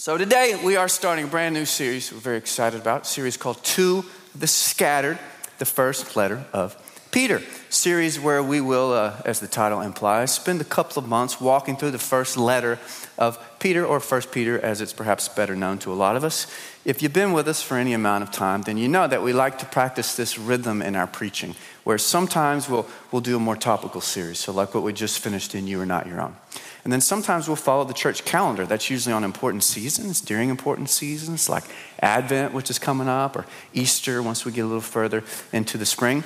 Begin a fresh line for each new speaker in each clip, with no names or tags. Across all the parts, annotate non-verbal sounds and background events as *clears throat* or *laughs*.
So today we are starting a brand new series we're very excited about, series called To the Scattered, the first letter of Peter. Series where we will, uh, as the title implies, spend a couple of months walking through the first letter of Peter, or First Peter, as it's perhaps better known to a lot of us. If you've been with us for any amount of time, then you know that we like to practice this rhythm in our preaching, where sometimes we'll, we'll do a more topical series, so like what we just finished in You Are Not Your Own. And then sometimes we'll follow the church calendar. That's usually on important seasons, during important seasons, like Advent, which is coming up, or Easter once we get a little further into the spring.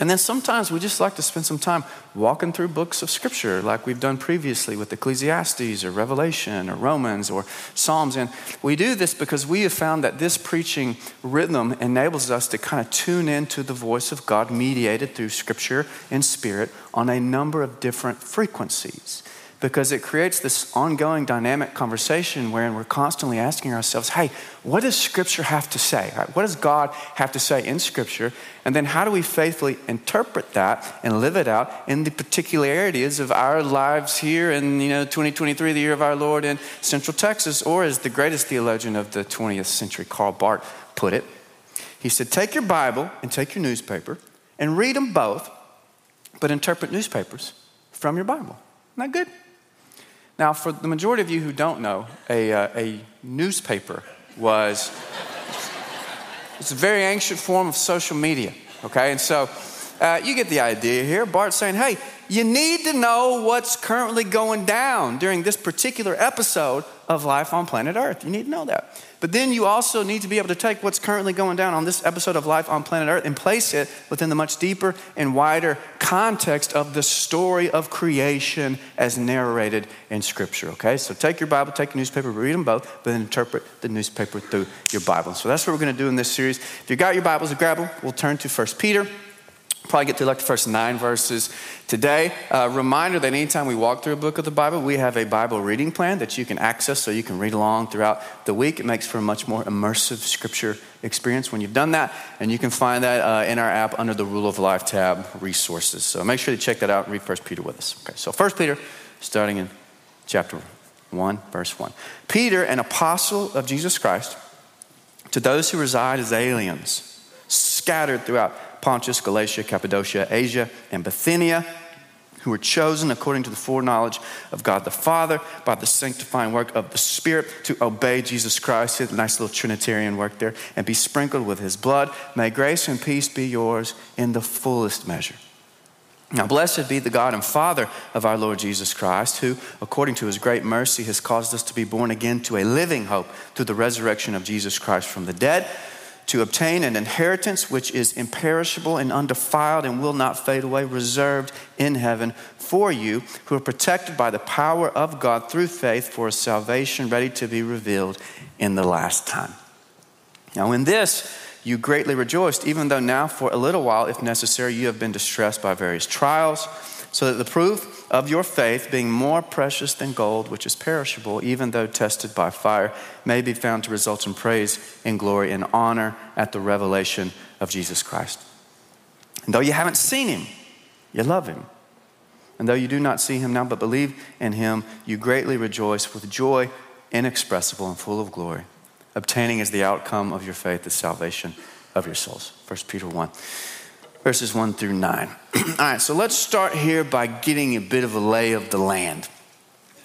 And then sometimes we just like to spend some time walking through books of Scripture, like we've done previously with Ecclesiastes or Revelation or Romans or Psalms. And we do this because we have found that this preaching rhythm enables us to kind of tune into the voice of God mediated through Scripture and Spirit on a number of different frequencies because it creates this ongoing dynamic conversation wherein we're constantly asking ourselves, hey, what does Scripture have to say? What does God have to say in Scripture? And then how do we faithfully interpret that and live it out in the particularities of our lives here in you know 2023, the year of our Lord in Central Texas, or as the greatest theologian of the 20th century, Karl Barth, put it, he said, take your Bible and take your newspaper and read them both, but interpret newspapers from your Bible. Isn't good? Now, for the majority of you who don't know, a, uh, a newspaper was it's a very ancient form of social media, okay? And so uh, you get the idea here. Barth's saying, hey, you need to know what's currently going down during this particular episode of life on planet Earth. You need to know that. But then you also need to be able to take what's currently going down on this episode of life on planet Earth and place it within the much deeper and wider context of the story of creation as narrated in Scripture. Okay? So take your Bible, take your newspaper, read them both, but then interpret the newspaper through your Bible. So that's what we're going to do in this series. If you got your Bibles, grab them. We'll turn to First Peter. Probably get to like the first nine verses today. Uh, reminder that anytime we walk through a book of the Bible, we have a Bible reading plan that you can access so you can read along throughout the week. It makes for a much more immersive scripture experience when you've done that. And you can find that uh, in our app under the Rule of Life tab resources. So make sure to check that out and read First Peter with us. Okay, so First Peter, starting in chapter 1, verse 1. Peter, an apostle of Jesus Christ, to those who reside as aliens, scattered throughout Pontus, Galatia, Cappadocia, Asia, and Bithynia, who were chosen according to the foreknowledge of God the Father by the sanctifying work of the Spirit to obey Jesus Christ. His nice little Trinitarian work there, and be sprinkled with his blood. May grace and peace be yours in the fullest measure. Now, blessed be the God and Father of our Lord Jesus Christ, who, according to his great mercy, has caused us to be born again to a living hope through the resurrection of Jesus Christ from the dead to obtain an inheritance which is imperishable and undefiled and will not fade away, reserved in heaven for you, who are protected by the power of God through faith for a salvation ready to be revealed in the last time. Now, in this, you greatly rejoiced, even though now, for a little while, if necessary, you have been distressed by various trials so that the proof of your faith, being more precious than gold, which is perishable, even though tested by fire, may be found to result in praise and glory and honor at the revelation of Jesus Christ. And though you haven't seen him, you love him. And though you do not see him now, but believe in him, you greatly rejoice with joy inexpressible and full of glory, obtaining as the outcome of your faith the salvation of your souls. 1 Peter 1 verses 1 through 9. All right, so let's start here by getting a bit of a lay of the land.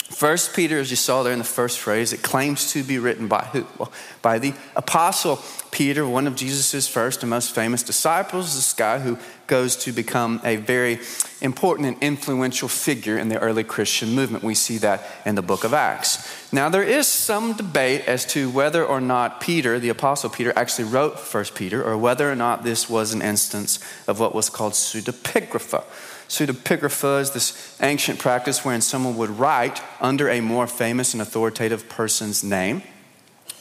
First Peter, as you saw there in the first phrase, it claims to be written by who? Well, by the apostle Peter, one of Jesus' first and most famous disciples, this guy who goes to become a very important and influential figure in the early Christian movement. We see that in the book of Acts. Now, there is some debate as to whether or not Peter, the apostle Peter, actually wrote First Peter, or whether or not this was an instance of what was called pseudepigrapha. Pseudepigrapha is this ancient practice wherein someone would write under a more famous and authoritative person's name.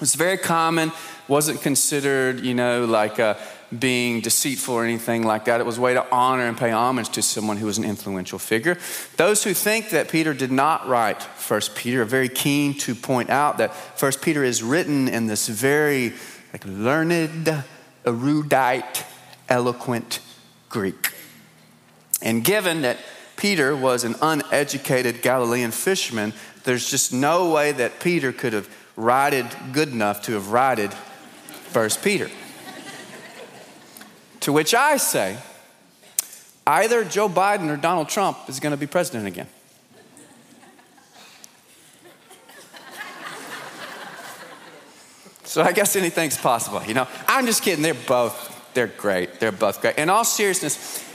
It's very common, wasn't considered, you know, like uh, being deceitful or anything like that. It was a way to honor and pay homage to someone who was an influential figure. Those who think that Peter did not write First Peter are very keen to point out that First Peter is written in this very like learned, erudite, eloquent Greek. And given that Peter was an uneducated Galilean fisherman, there's just no way that Peter could have rided good enough to have rided First Peter. to which I say, either Joe Biden or Donald Trump is going to be president again. So I guess anything's possible, you know. I'm just kidding. They're both, they're great. They're both great. In all seriousness,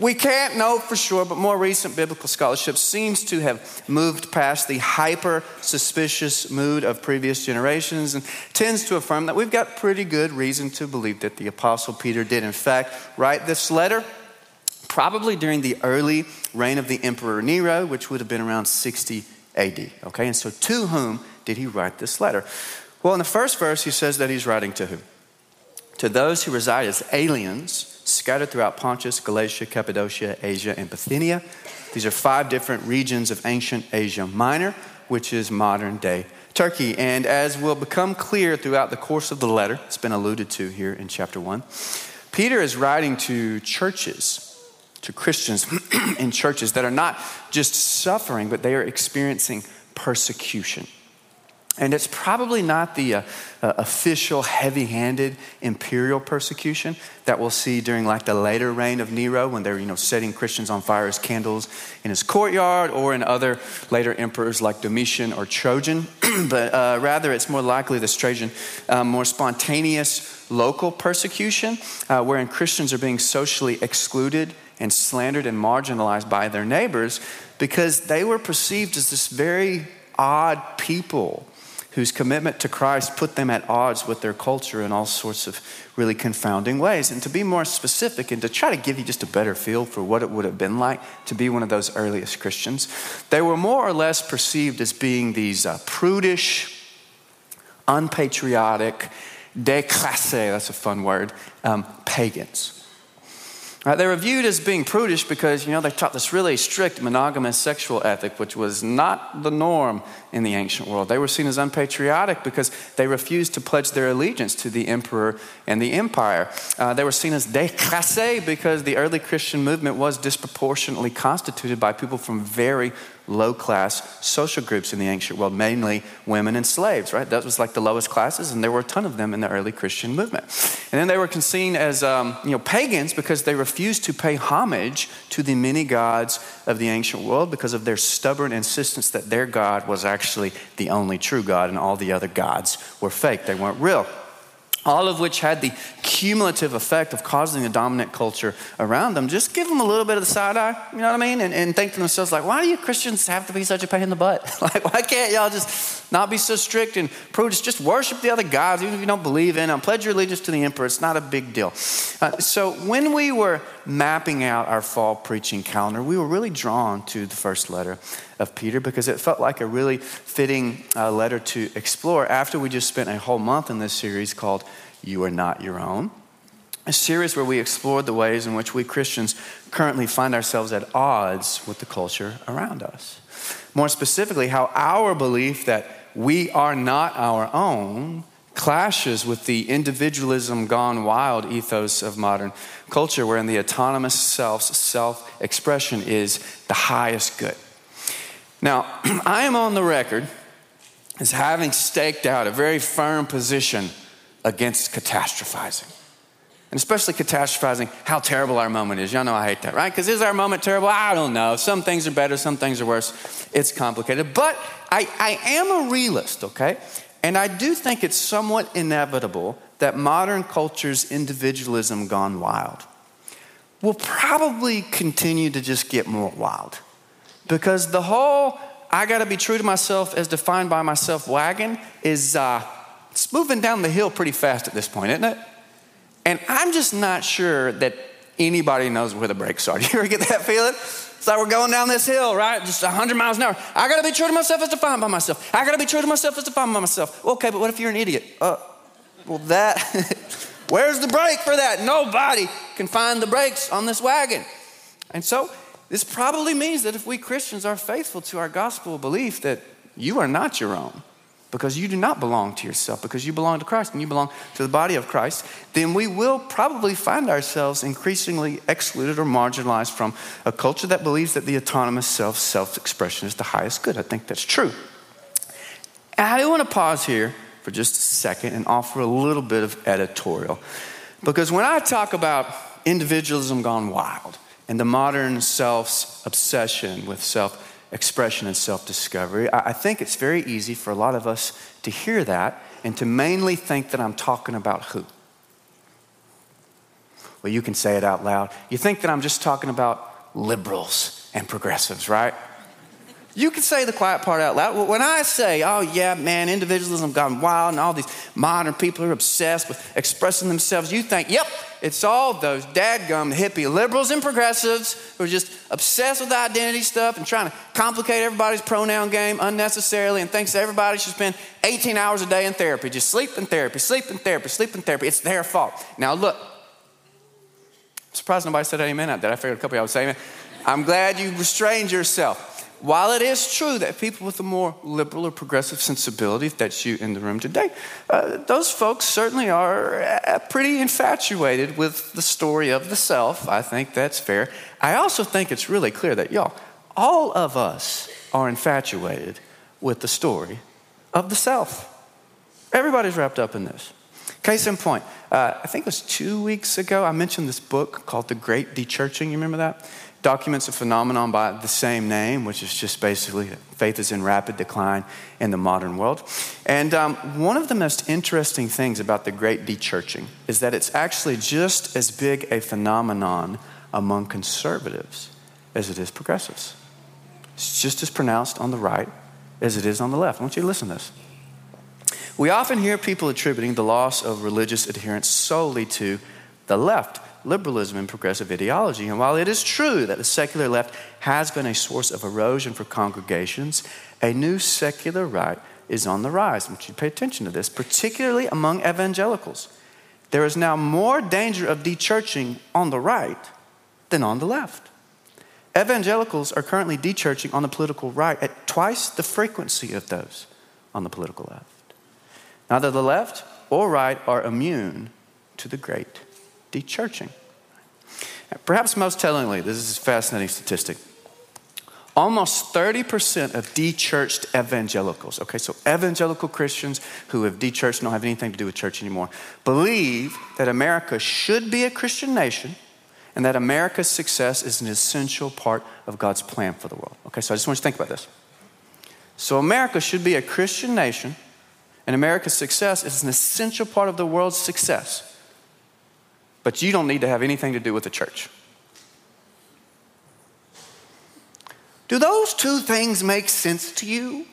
we can't know for sure, but more recent biblical scholarship seems to have moved past the hyper suspicious mood of previous generations and tends to affirm that we've got pretty good reason to believe that the Apostle Peter did, in fact, write this letter probably during the early reign of the Emperor Nero, which would have been around 60 AD. Okay, and so to whom did he write this letter? Well, in the first verse, he says that he's writing to who? To those who reside as aliens scattered throughout Pontus, Galatia, Cappadocia, Asia, and Bithynia. These are five different regions of ancient Asia Minor, which is modern day Turkey. And as will become clear throughout the course of the letter, it's been alluded to here in chapter one, Peter is writing to churches to Christians *clears throat* in churches that are not just suffering, but they are experiencing persecution. And it's probably not the uh, uh, official, heavy handed imperial persecution that we'll see during like the later reign of Nero when they're you know, setting Christians on fire as candles in his courtyard or in other later emperors like Domitian or Trojan. *clears throat* but uh, rather, it's more likely this Trajan, uh, more spontaneous local persecution uh, wherein Christians are being socially excluded and slandered and marginalized by their neighbors because they were perceived as this very odd people whose commitment to Christ put them at odds with their culture in all sorts of really confounding ways. And to be more specific and to try to give you just a better feel for what it would have been like to be one of those earliest Christians, they were more or less perceived as being these uh, prudish, unpatriotic, déclassé, that's a fun word, um, pagans. Right, they were viewed as being prudish because, you know, they taught this really strict monogamous sexual ethic, which was not the norm in the ancient world. They were seen as unpatriotic because they refused to pledge their allegiance to the emperor and the empire. Uh, they were seen as déclassés because the early Christian movement was disproportionately constituted by people from very low class social groups in the ancient world, mainly women and slaves, right? That was like the lowest classes, and there were a ton of them in the early Christian movement. And then they were seen as um, you know, pagans because they refused to pay homage to the many gods of the ancient world because of their stubborn insistence that their God was actually the only true God and all the other gods were fake, they weren't real all of which had the cumulative effect of causing the dominant culture around them. Just give them a little bit of the side eye, you know what I mean? And, and think to themselves, like, why do you Christians have to be such a pain in the butt? *laughs* like, why can't y'all just not be so strict and prudish? Just worship the other gods, even if you don't believe in them. Pledge your allegiance to the emperor. It's not a big deal. Uh, so when we were mapping out our fall preaching calendar, we were really drawn to the first letter of Peter because it felt like a really fitting uh, letter to explore after we just spent a whole month in this series called You Are Not Your Own. A series where we explored the ways in which we Christians currently find ourselves at odds with the culture around us. More specifically, how our belief that we are not our own clashes with the individualism gone wild ethos of modern culture, wherein the autonomous self's self expression is the highest good. Now, *clears throat* I am on the record as having staked out a very firm position against catastrophizing. And especially catastrophizing how terrible our moment is. Y'all know I hate that, right? Because is our moment terrible? I don't know. Some things are better, some things are worse. It's complicated. But I, I am a realist, okay? And I do think it's somewhat inevitable that modern culture's individualism gone wild will probably continue to just get more wild. Because the whole I got to be true to myself as defined by myself wagon is uh, it's moving down the hill pretty fast at this point, isn't it? And I'm just not sure that anybody knows where the brakes are. Do *laughs* you ever get that feeling? It's like we're going down this hill, right? Just 100 miles an hour. I got to be true to myself as defined by myself. I got to be true to myself as defined by myself. Okay, but what if you're an idiot? Uh, well, that, *laughs* where's the brake for that? Nobody can find the brakes on this wagon. And so this probably means that if we Christians are faithful to our gospel belief that you are not your own, because you do not belong to yourself, because you belong to Christ and you belong to the body of Christ, then we will probably find ourselves increasingly excluded or marginalized from a culture that believes that the autonomous self, self expression is the highest good. I think that's true. And I do want to pause here for just a second and offer a little bit of editorial. Because when I talk about individualism gone wild and the modern self's obsession with self expression and self discovery, I think it's very easy for a lot of us to hear that and to mainly think that I'm talking about who? Well, you can say it out loud. You think that I'm just talking about liberals and progressives, right? You can say the quiet part out loud. When I say, oh, yeah, man, individualism gone wild and all these modern people are obsessed with expressing themselves, you think, yep, it's all those dadgum hippie liberals and progressives who are just obsessed with identity stuff and trying to complicate everybody's pronoun game unnecessarily and thinks everybody should spend 18 hours a day in therapy. Just sleep in therapy, sleep in therapy, sleep in therapy. It's their fault. Now, look, I'm surprised nobody said amen out there. I figured a couple of y'all would say amen. I'm glad you restrained yourself. While it is true that people with a more liberal or progressive sensibility, if that's you in the room today, uh, those folks certainly are uh, pretty infatuated with the story of the self. I think that's fair. I also think it's really clear that, y'all, all of us are infatuated with the story of the self. Everybody's wrapped up in this. Case in point, uh, I think it was two weeks ago, I mentioned this book called The Great Dechurching. You remember that? Documents a phenomenon by the same name, which is just basically faith is in rapid decline in the modern world. And um, one of the most interesting things about the great dechurching is that it's actually just as big a phenomenon among conservatives as it is progressives. It's just as pronounced on the right as it is on the left. I want you to listen to this. We often hear people attributing the loss of religious adherence solely to the left liberalism and progressive ideology. And while it is true that the secular left has been a source of erosion for congregations, a new secular right is on the rise. I want you to pay attention to this, particularly among evangelicals. There is now more danger of dechurching on the right than on the left. Evangelicals are currently dechurching on the political right at twice the frequency of those on the political left. Neither the left or right are immune to the great dechurching. Perhaps most tellingly, this is a fascinating statistic. Almost 30% of dechurched evangelicals, okay, so evangelical Christians who have dechurched and don't have anything to do with church anymore, believe that America should be a Christian nation and that America's success is an essential part of God's plan for the world. Okay, so I just want you to think about this. So, America should be a Christian nation, and America's success is an essential part of the world's success but you don't need to have anything to do with the church. Do those two things make sense to you?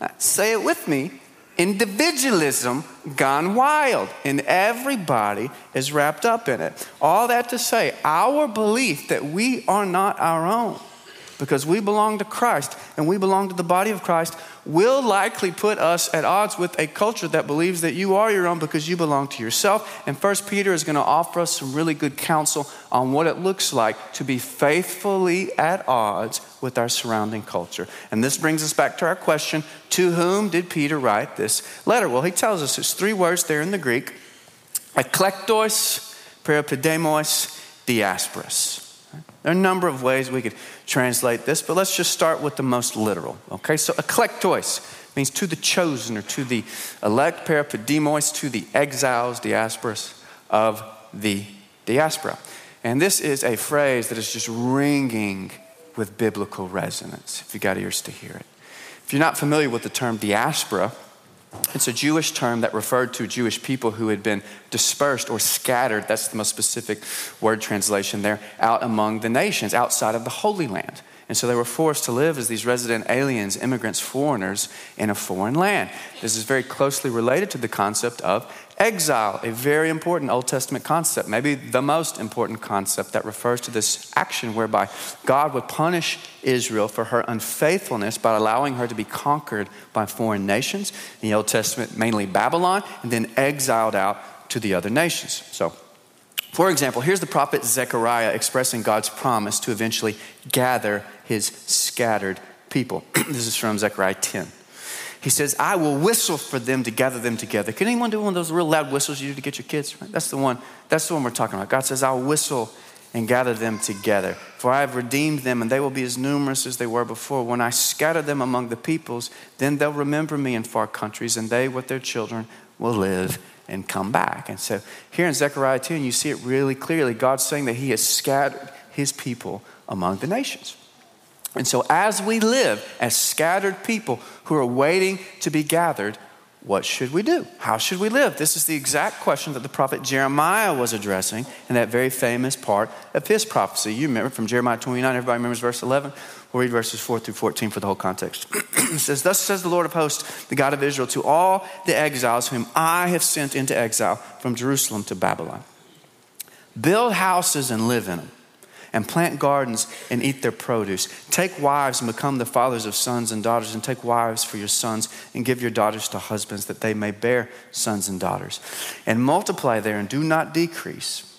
Uh, say it with me. Individualism gone wild, and everybody is wrapped up in it. All that to say, our belief that we are not our own because we belong to Christ and we belong to the body of Christ will likely put us at odds with a culture that believes that you are your own because you belong to yourself. And First Peter is going to offer us some really good counsel on what it looks like to be faithfully at odds with our surrounding culture. And this brings us back to our question to whom did Peter write this letter? Well, he tells us it's three words there in the Greek eklektos, peripedemos, diasporos. There are a number of ways we could translate this, but let's just start with the most literal. Okay, so eklektos means to the chosen or to the elect, peripedemos, to the exiles, diasporas of the diaspora. And this is a phrase that is just ringing with biblical resonance, if you got ears to hear it. If you're not familiar with the term diaspora, it's a Jewish term that referred to Jewish people who had been dispersed or scattered, that's the most specific word translation there, out among the nations outside of the Holy Land. And so they were forced to live as these resident aliens, immigrants, foreigners in a foreign land. This is very closely related to the concept of exile, a very important Old Testament concept, maybe the most important concept that refers to this action whereby God would punish Israel for her unfaithfulness by allowing her to be conquered by foreign nations, in the Old Testament, mainly Babylon, and then exiled out to the other nations. So, for example, here's the prophet Zechariah expressing God's promise to eventually gather his scattered people. *clears throat* this is from Zechariah 10. He says, I will whistle for them to gather them together. Can anyone do one of those real loud whistles you do to get your kids? That's the one, that's the one we're talking about. God says, I'll whistle and gather them together. For I have redeemed them, and they will be as numerous as they were before. When I scatter them among the peoples, then they'll remember me in far countries, and they with their children will live and come back. And so here in Zechariah 10, you see it really clearly. God's saying that He has scattered His people among the nations. And so, as we live as scattered people who are waiting to be gathered, what should we do? How should we live? This is the exact question that the prophet Jeremiah was addressing in that very famous part of his prophecy. You remember from Jeremiah 29, everybody remembers verse 11? We'll read verses 4 through 14 for the whole context. *clears throat* it says, Thus says the Lord of hosts, the God of Israel, to all the exiles whom I have sent into exile from Jerusalem to Babylon build houses and live in them and plant gardens and eat their produce. Take wives and become the fathers of sons and daughters, and take wives for your sons and give your daughters to husbands that they may bear sons and daughters. And multiply there and do not decrease.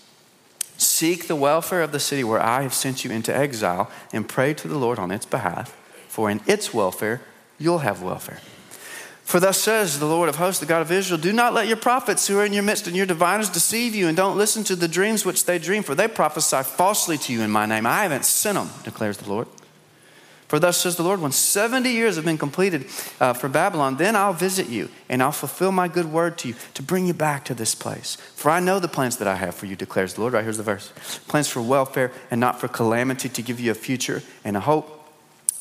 Seek the welfare of the city where I have sent you into exile and pray to the Lord on its behalf, for in its welfare you'll have welfare. For thus says the Lord of hosts, the God of Israel Do not let your prophets who are in your midst and your diviners deceive you, and don't listen to the dreams which they dream, for they prophesy falsely to you in my name. I haven't sent them, declares the Lord. For thus says the Lord, when 70 years have been completed uh, for Babylon, then I'll visit you, and I'll fulfill my good word to you to bring you back to this place. For I know the plans that I have for you, declares the Lord. Right here's the verse plans for welfare and not for calamity, to give you a future and a hope.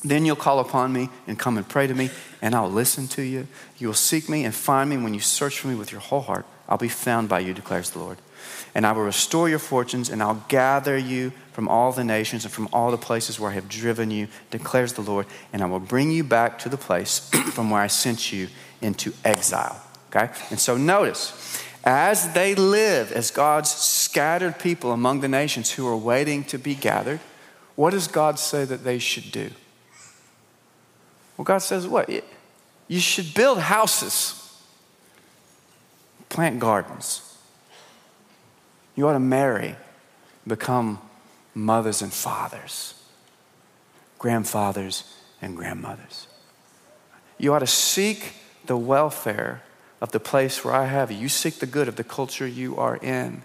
Then you'll call upon me and come and pray to me, and I'll listen to you. You will seek me and find me when you search for me with your whole heart. I'll be found by you, declares the Lord. And I will restore your fortunes, and I'll gather you from all the nations and from all the places where I have driven you, declares the Lord. And I will bring you back to the place *clears throat* from where I sent you into exile. Okay? And so notice, as they live as God's scattered people among the nations who are waiting to be gathered, what does God say that they should do? Well, God says what? You should build houses, plant gardens. You ought to marry, become mothers and fathers, grandfathers and grandmothers. You ought to seek the welfare of the place where I have you. You seek the good of the culture you are in,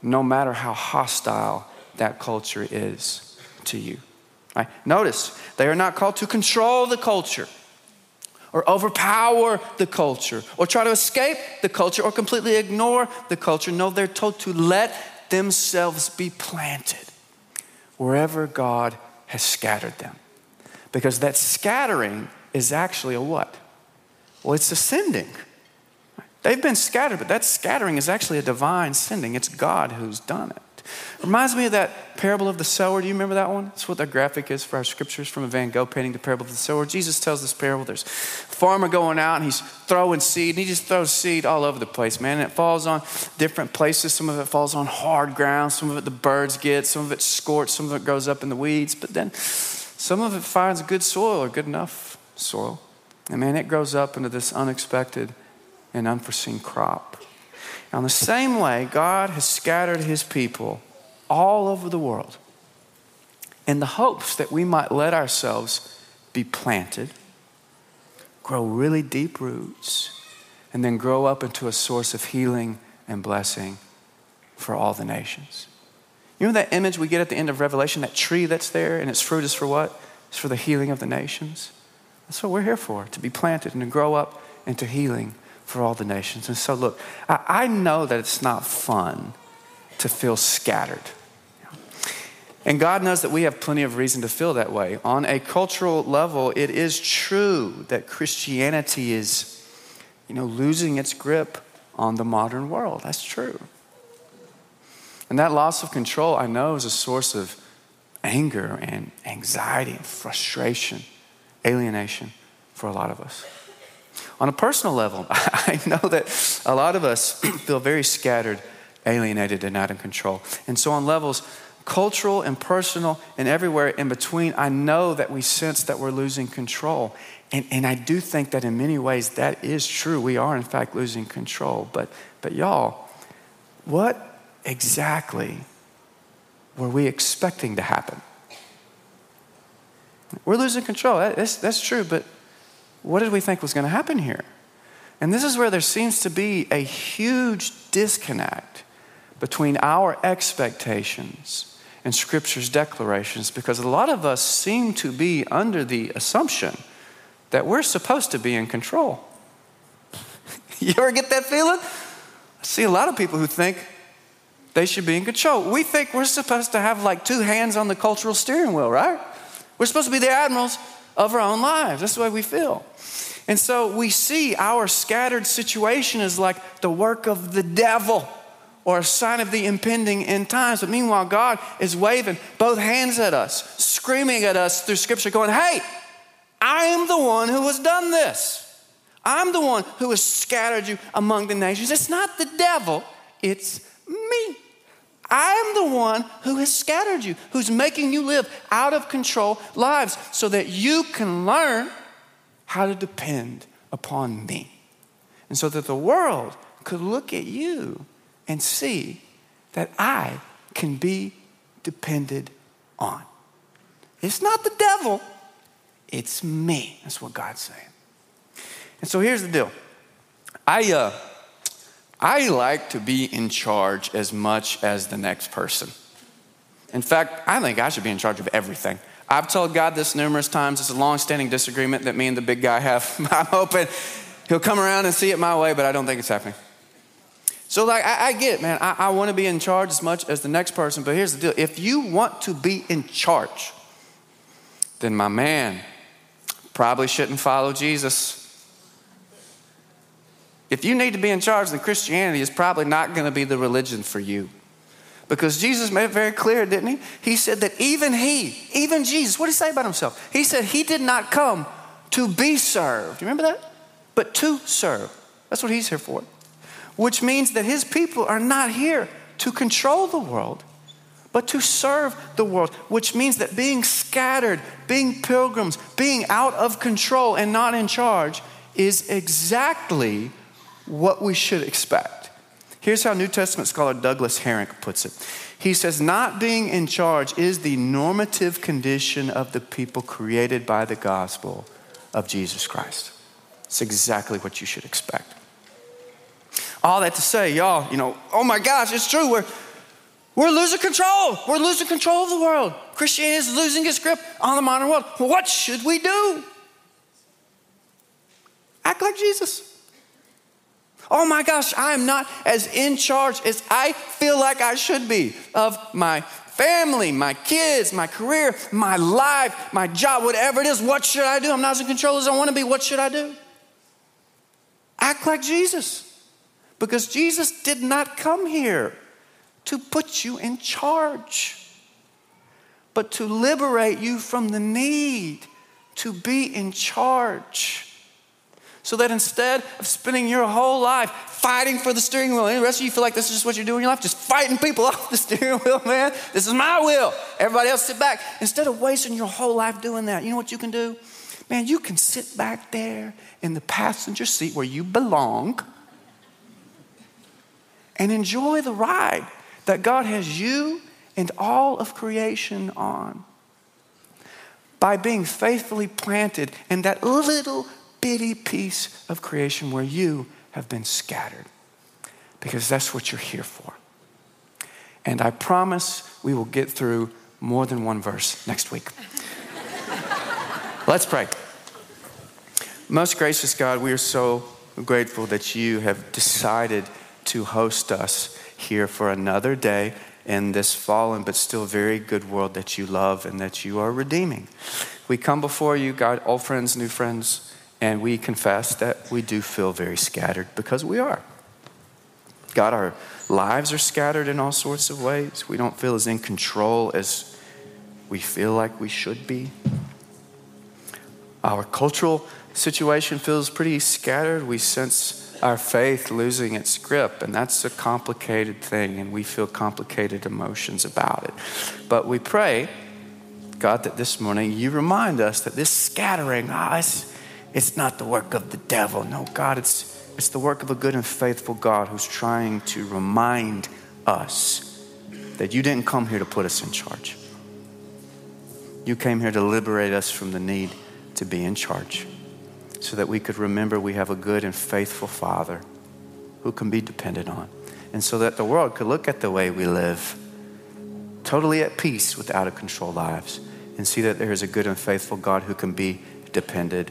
no matter how hostile that culture is to you. Right? Notice, they are not called to control the culture or overpower the culture or try to escape the culture or completely ignore the culture. No, they're told to let themselves be planted wherever God has scattered them. Because that scattering is actually a what? Well, it's a sending. They've been scattered, but that scattering is actually a divine sending. It's God who's done it. Reminds me of that parable of the sower. Do you remember that one? That's what the graphic is for our scriptures from a Van Gogh painting, the parable of the sower. Jesus tells this parable. There's a farmer going out and he's throwing seed, and he just throws seed all over the place, man. And it falls on different places. Some of it falls on hard ground, some of it the birds get, some of it scorched, some of it goes up in the weeds. But then some of it finds good soil or good enough soil. And man, it grows up into this unexpected and unforeseen crop. Now, in the same way, God has scattered his people all over the world in the hopes that we might let ourselves be planted, grow really deep roots, and then grow up into a source of healing and blessing for all the nations. You know that image we get at the end of Revelation, that tree that's there, and its fruit is for what? It's for the healing of the nations. That's what we're here for, to be planted and to grow up into healing for all the nations. And so, look, I, I know that it's not fun to feel scattered. And God knows that we have plenty of reason to feel that way. On a cultural level, it is true that Christianity is, you know, losing its grip on the modern world. That's true. And that loss of control, I know, is a source of anger and anxiety and frustration, alienation for a lot of us. On a personal level, *laughs* I know that a lot of us feel very scattered, alienated, and out of control. And so, on levels cultural and personal and everywhere in between, I know that we sense that we're losing control. And, and I do think that in many ways that is true. We are, in fact, losing control. But, but y'all, what exactly were we expecting to happen? We're losing control. That's, that's true, but what did we think was going to happen here? And this is where there seems to be a huge disconnect between our expectations and Scripture's declarations because a lot of us seem to be under the assumption that we're supposed to be in control. *laughs* you ever get that feeling? I see a lot of people who think they should be in control. We think we're supposed to have like two hands on the cultural steering wheel, right? We're supposed to be the admirals of our own lives. That's the way we feel. And so we see our scattered situation as like the work of the devil or a sign of the impending end times. But meanwhile, God is waving both hands at us, screaming at us through Scripture, going, Hey, I am the one who has done this. I'm the one who has scattered you among the nations. It's not the devil, it's me. I am the one who has scattered you, who's making you live out of control lives so that you can learn how to depend upon me. And so that the world could look at you and see that I can be depended on. It's not the devil, it's me. That's what God's saying. And so here's the deal I, uh, I like to be in charge as much as the next person. In fact, I think I should be in charge of everything. I've told God this numerous times. It's a long standing disagreement that me and the big guy have. *laughs* I'm hoping he'll come around and see it my way, but I don't think it's happening. So, like, I, I get it, man. I, I want to be in charge as much as the next person, but here's the deal if you want to be in charge, then my man probably shouldn't follow Jesus. If you need to be in charge, then Christianity is probably not going to be the religion for you. Because Jesus made it very clear, didn't he? He said that even he, even Jesus, what did he say about himself? He said he did not come to be served. Do You remember that? But to serve. That's what he's here for which means that his people are not here to control the world, but to serve the world, which means that being scattered, being pilgrims, being out of control and not in charge is exactly what we should expect. Here's how New Testament scholar Douglas Harink puts it. He says, Not being in charge is the normative condition of the people created by the gospel of Jesus Christ. It's exactly what you should expect. All that to say, y'all, you know, oh my gosh, it's true. We're, we're losing control. We're losing control of the world. Christianity is losing its grip on the modern world. What should we do? Act like Jesus. Oh my gosh, I am not as in charge as I feel like I should be of my family, my kids, my career, my life, my job, whatever it is. What should I do? I'm not as in control as I want to be. What should I do? Act like Jesus. Because Jesus did not come here to put you in charge, but to liberate you from the need to be in charge. So that instead of spending your whole life fighting for the steering wheel, and the rest of you feel like this is just what you're doing in your life, just fighting people *laughs* off the steering wheel, man. This is my wheel. Everybody else sit back. Instead of wasting your whole life doing that, you know what you can do? Man, you can sit back there in the passenger seat where you belong and enjoy the ride that God has you and all of creation on by being faithfully planted in that little bitty piece of creation where you have been scattered. Because that's what you're here for. And I promise we will get through more than one verse next week. Let's pray. Most gracious God, we are so grateful that you have decided to host us here for another day in this fallen but still very good world that you love and that you are redeeming. We come before you, God, old friends, new friends, and we confess that we do feel very scattered because we are. God, our lives are scattered in all sorts of ways. We don't feel as in control as we feel like we should be. Our cultural situation feels pretty scattered. We sense our faith losing its grip, and that's a complicated thing, and we feel complicated emotions about it. But we pray, God, that this morning you remind us that this scattering, ah, it's not the work of the devil. No, God, it's, it's the work of a good and faithful God who's trying to remind us that you didn't come here to put us in charge. You came here to liberate us from the need to be in charge so that we could remember we have a good and faithful Father who can be depended on. and so that the world could look at the way we live, totally at peace with out of control lives, and see that there is a good and faithful God who can be depended